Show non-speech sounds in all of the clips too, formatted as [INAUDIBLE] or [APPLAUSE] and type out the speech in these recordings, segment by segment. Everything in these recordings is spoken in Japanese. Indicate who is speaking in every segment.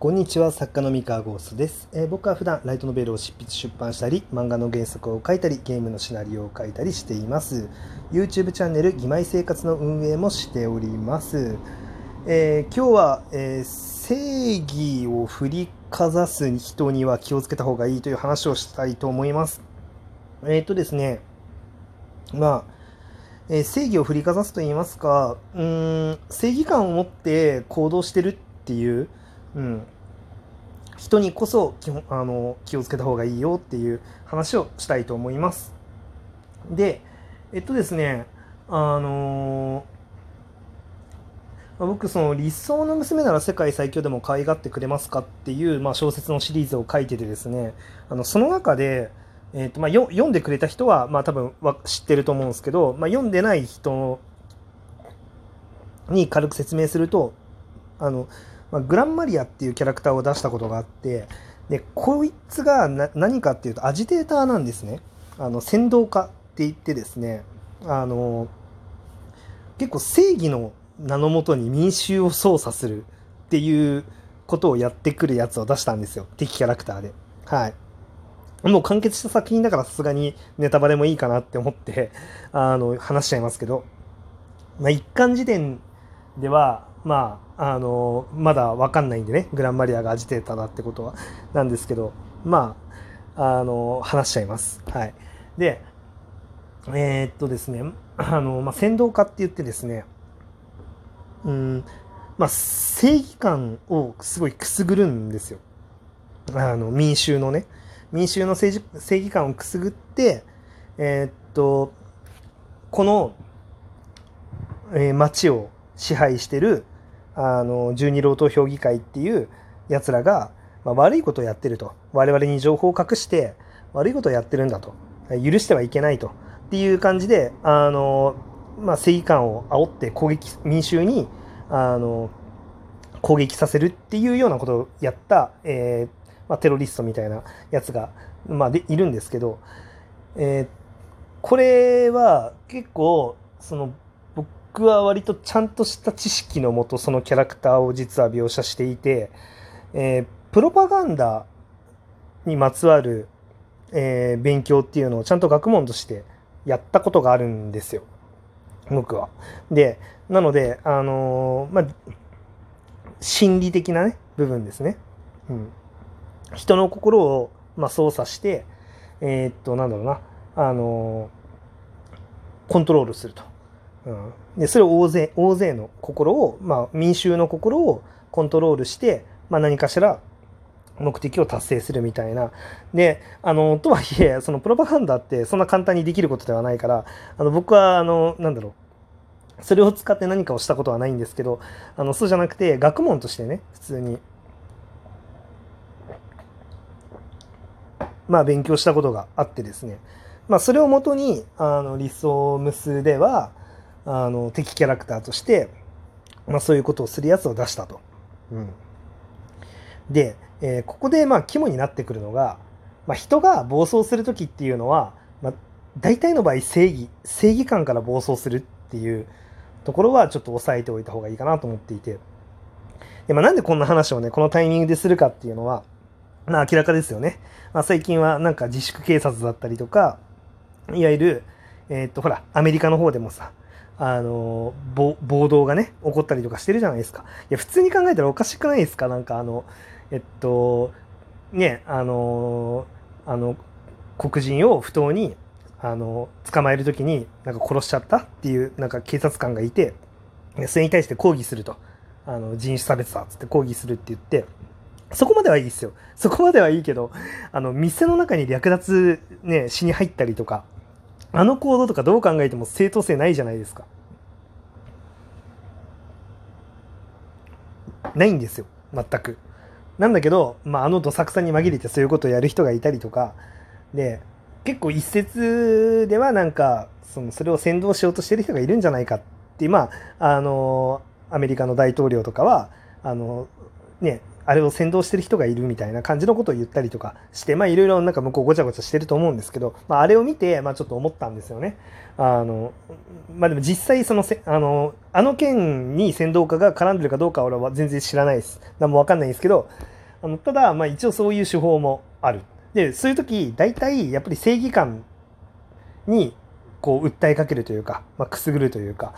Speaker 1: こんにちは作家の三河ゴースです、えー、僕は普段ライトノベルを執筆出版したり漫画の原作を書いたりゲームのシナリオを書いたりしています。YouTube チャンネル「義妹生活」の運営もしております、えー、今日は、えー、正義を振りかざす人には気をつけた方がいいという話をしたいと思います。えっ、とですねまあえ正義を振りかざすと言いますか、うん、正義感を持って行動してるっていう、うん、人にこそ基本あの気をつけた方がいいよっていう話をしたいと思います。で、えっとですね、あの僕その理想の娘なら世界最強でも可愛がってくれますかっていう、まあ、小説のシリーズを書いててですねあのその中で、えーとまあ、読んでくれた人は、まあ、多分知ってると思うんですけど、まあ、読んでない人に軽く説明するとあのまあ、グランマリアっていうキャラクターを出したことがあってでこいつが何かっていうとアジテーターなんですね。あの先導家って言ってですねあの結構正義の名のもとに民衆を操作するっていうことをやってくるやつを出したんですよ。敵キャラクターで。はい。もう完結した作品だからさすがにネタバレもいいかなって思ってあの話しちゃいますけど、まあ、一巻時点ではまあ、あのまだ分かんないんでねグランマリアがアジテーターだってことはなんですけどまああの話しちゃいます。はい、でえー、っとですねあの、まあ、先導家って言ってですねうんまあ、正義感をすごいくすぐるんですよ。あの民衆のね民衆の正義感をくすぐってえー、っとこの、えー、町を支配してるあの十二郎党評議会っていうやつらが、まあ、悪いことをやってると。我々に情報を隠して悪いことをやってるんだと。許してはいけないと。っていう感じであの、まあ、正義感を煽って攻撃民衆にあの攻撃させるっていうようなことをやった、えーまあ、テロリストみたいなやつが、まあ、でいるんですけど、えー、これは結構その僕は割とちゃんとした知識のもとそのキャラクターを実は描写していて、えー、プロパガンダにまつわる、えー、勉強っていうのをちゃんと学問としてやったことがあるんですよ僕は。でなのであのー、まあ心理的なね部分ですね。うん、人の心を、まあ、操作してえー、っとなんだろうなあのコントロールすると。うん、でそれを大勢大勢の心を、まあ、民衆の心をコントロールして、まあ、何かしら目的を達成するみたいな。で、あの、とはいえ、そのプロパガンダってそんな簡単にできることではないから、あの、僕は、あの、なんだろう、それを使って何かをしたことはないんですけど、あの、そうじゃなくて、学問としてね、普通に、まあ、勉強したことがあってですね、まあ、それをもとに、あの、理想無数では、あの敵キャラクターとして、まあ、そういうことをするやつを出したと。うん、で、えー、ここでまあ肝になってくるのが、まあ、人が暴走する時っていうのは、まあ、大体の場合正義正義感から暴走するっていうところはちょっと押さえておいた方がいいかなと思っていて。で、まあ、なんでこんな話をねこのタイミングでするかっていうのは、まあ、明らかですよね、まあ、最近はなんか自粛警察だったりとかいわゆるえー、っとほらアメリカの方でもさあの暴動がね起こったりとかしてるじゃないですか。いや普通に考えたらおかしくないですか？なんかあのえっとねあのあの黒人を不当にあの捕まえる時になんか殺しちゃったっていうなんか警察官がいてそれに対して抗議すると。あの人種差別だっつって抗議するって言ってそこまではいいですよ。そこまではいいけどあの店の中に略奪ねしに入ったりとかあの行動とかどう考えても正当性ないじゃないですか。ないんですよ全く。なんだけど、まあ、あのどさくさに紛れてそういうことをやる人がいたりとかで結構一説ではなんかそのそれを先導しようとしてる人がいるんじゃないかってまああのアメリカの大統領とかはあのねあれを先導してる人がいるみたいな感じのことを言ったりとかしてまあいろいろなんか向こうごちゃごちゃしてると思うんですけど、まあ、あれを見て、まあ、ちょっと思ったんですよね。あのまあでも実際そのせあのあの件に先導家が絡んでるかどうか俺は全然知らないです。何もわかんないんですけどあのただまあ一応そういう手法もある。でそういう時大体やっぱり正義感にこう訴えかけるというか、まあ、くすぐるというか、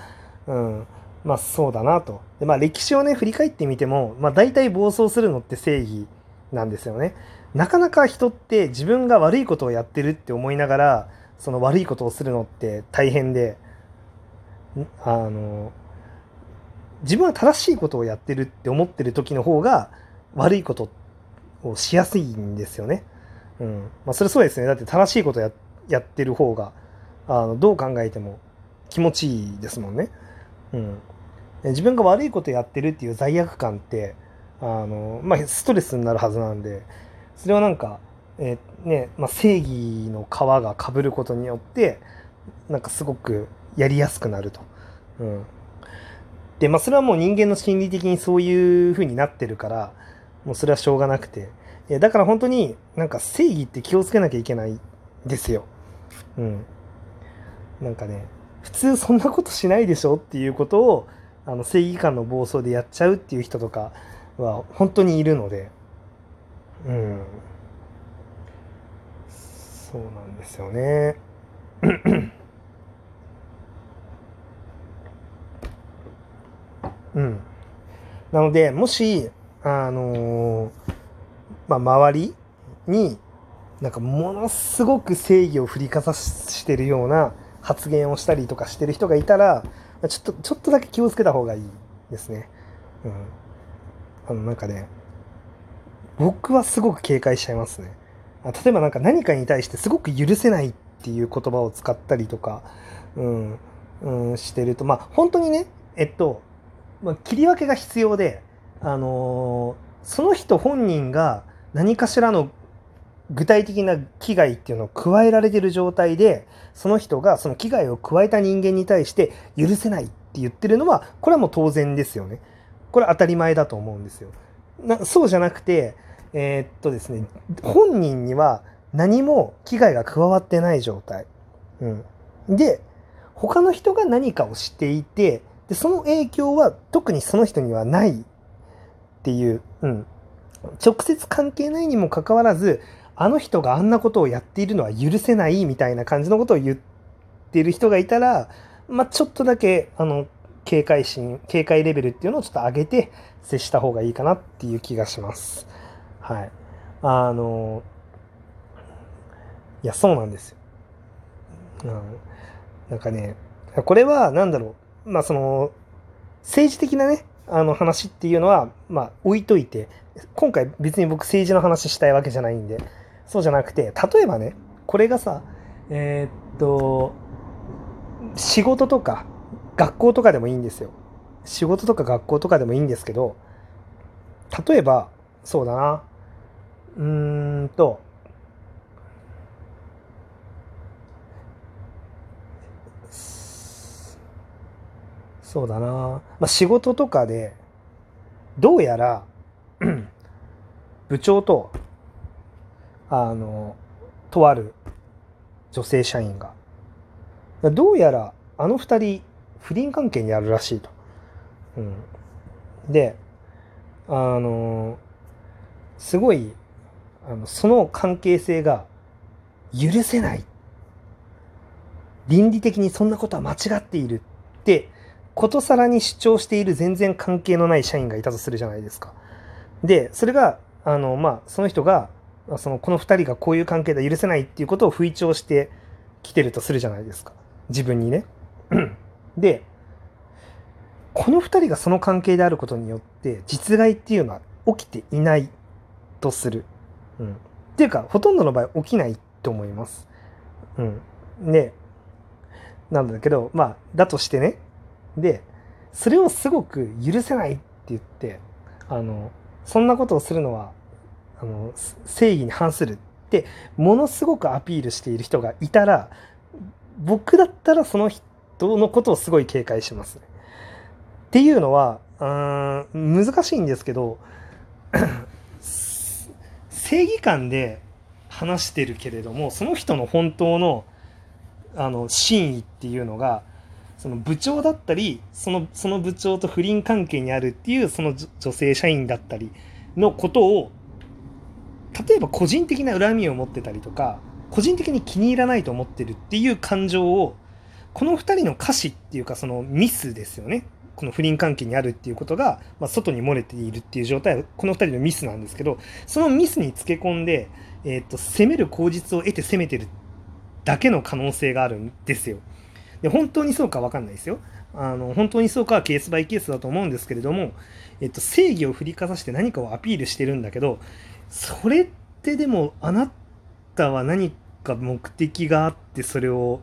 Speaker 1: うん、まあそうだなと。でまあ歴史をね振り返ってみても、まあ大体暴走するのって正義なんですよね。なかなか人って自分が悪いことをやってるって思いながら、その悪いことをするのって大変で、あの、自分は正しいことをやってるって思ってる時の方が悪いことをしやすいんですよね。うん。まあそれそうですね。だって正しいことややってる方が、あのどう考えても気持ちいいですもんね。うん。自分が悪いことやってるっていう罪悪感ってあの、まあ、ストレスになるはずなんでそれはなんか、えー、ねまあ、正義の皮がかぶることによってなんかすごくやりやすくなると。うん、でまあそれはもう人間の心理的にそういう風になってるからもうそれはしょうがなくてだから本当になんか正義って気をつけなきゃいけないんですよ。うん、なんかね普通そんなことしないでしょっていうことをあの正義感の暴走でやっちゃうっていう人とかは本当にいるので。うん。そうなんですよね。[COUGHS] うん。なのでもしあのー、まあ周りになんかものすごく正義を振りかざしてるような発言をしたりとかしてる人がいたらちょっと、ちょっとだけ気をつけた方がいいですね。うん。あの、なんかね、僕はすごく警戒しちゃいますね。例えばなんか何かに対してすごく許せないっていう言葉を使ったりとか、うん、うん、してると、まあ本当にね、えっと、まあ、切り分けが必要で、あのー、その人本人が何かしらの具体的な危害っていうのを加えられてる状態で、その人がその危害を加えた人間に対して許せないって言ってるのは、これはもう当然ですよね。これ当たり前だと思うんですよ。なそうじゃなくて、えー、っとですね、本人には何も危害が加わってない状態。うん。で、他の人が何かをしていて、でその影響は特にその人にはないっていう、うん。直接関係ないにもかかわらず、あの人があんなことをやっているのは許せないみたいな感じのことを言っている人がいたら、まあ、ちょっとだけ、あの、警戒心、警戒レベルっていうのをちょっと上げて接した方がいいかなっていう気がします。はい。あの、いや、そうなんですよ。うん、なんかね、これは何だろう。まあ、その、政治的なね、あの話っていうのは、まあ、置いといて、今回別に僕政治の話したいわけじゃないんで、そうじゃなくて、例えばね、これがさ、えー、っと、仕事とか学校とかでもいいんですよ。仕事とか学校とかでもいいんですけど、例えば、そうだな、うーんと、そうだな、まあ、仕事とかで、どうやら、部長とあのとある女性社員がどうやらあの2人不倫関係にあるらしいと。うん、であのすごいあのその関係性が許せない倫理的にそんなことは間違っているってことさらに主張している全然関係のない社員がいたとするじゃないですか。でそれがあのまあその人がそのこの2人がこういう関係で許せないっていうことを吹聴してきてるとするじゃないですか自分にね。でこの2人がその関係であることによって実害っていうのは起きていないとする。うん、っていうかほとんどの場合起きないと思います。うん、でなんだけどまあだとしてねでそれをすごく許せないって言ってあのそんなことをするのはあの正義に反するってものすごくアピールしている人がいたら僕だったらその人のことをすごい警戒します。っていうのはうん難しいんですけど [CLEARS THROAT] 正義感で話してるけれどもその人の本当のあの真意っていうのがその部長だったりそのその部長と不倫関係にあるっていうその女性社員だったりのことを例えば個人的な恨みを持ってたりとか個人的に気に入らないと思ってるっていう感情をこの2人の歌詞っていうかそのミスですよねこの不倫関係にあるっていうことが、まあ、外に漏れているっていう状態はこの2人のミスなんですけどそのミスにつけ込んで、えーと、攻める口実を得て攻めてるだけの可能性があるんですよ。で本当にそうか分かんないですよ。あの本当にそうかはケースバイケースだと思うんですけれども、えっと、正義を振りかざして何かをアピールしてるんだけどそれってでもあなたは何か目的があってそれを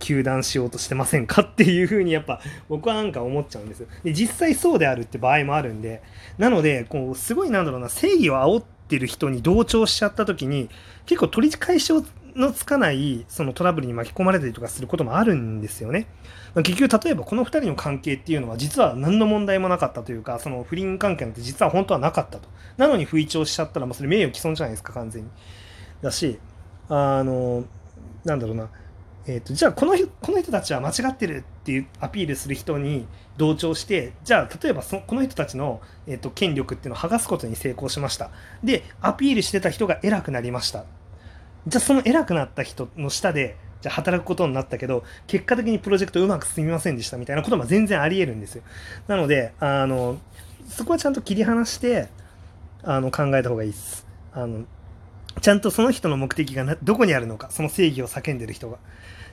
Speaker 1: 糾弾しようとしてませんかっていうふうにやっぱ僕はなんか思っちゃうんですよ。で実際そうであるって場合もあるんでなのでこうすごいなんだろうな正義を煽ってる人に同調しちゃった時に結構取り返しをのつかないそのトラブルに巻き込まれたりとかすることもあるんですよね。結局例えばこの2人の関係っていうのは実は何の問題もなかったというかその不倫関係なんて実は本当はなかったと。なのに不意調しちゃったらもうそれ名誉毀損じゃないですか完全に。だしあのなんだろうなえーと、じゃあこのこの人たちは間違ってるっていうアピールする人に同調してじゃあ例えばそこの人たちの、えーと、権力っていうのを剥がすことに成功しましたでアピールしてた人が偉くなりましたじゃあその偉くなった人の下でじゃあ働くことになったけど結果的にプロジェクトうまく進みませんでしたみたいなことも全然ありえるんですよ。なのであのそこはちゃんと切り離してあの考えた方がいいです。あのちゃんとその人の目的がどこにあるのかその正義を叫んでる人が。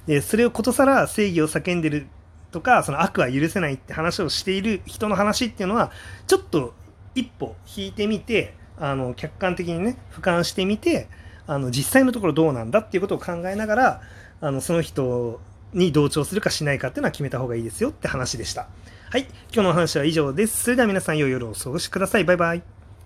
Speaker 1: でそれをことさら正義を叫んでるとかその悪は許せないって話をしている人の話っていうのはちょっと一歩引いてみてあの客観的にね俯瞰してみてあの実際のところどうなんだっていうことを考えながらあのその人に同調するかしないかっていうのは決めた方がいいですよって話でした。はい、今日のお話は以上です。それでは皆さん良い夜をお過ごしください。バイバイ。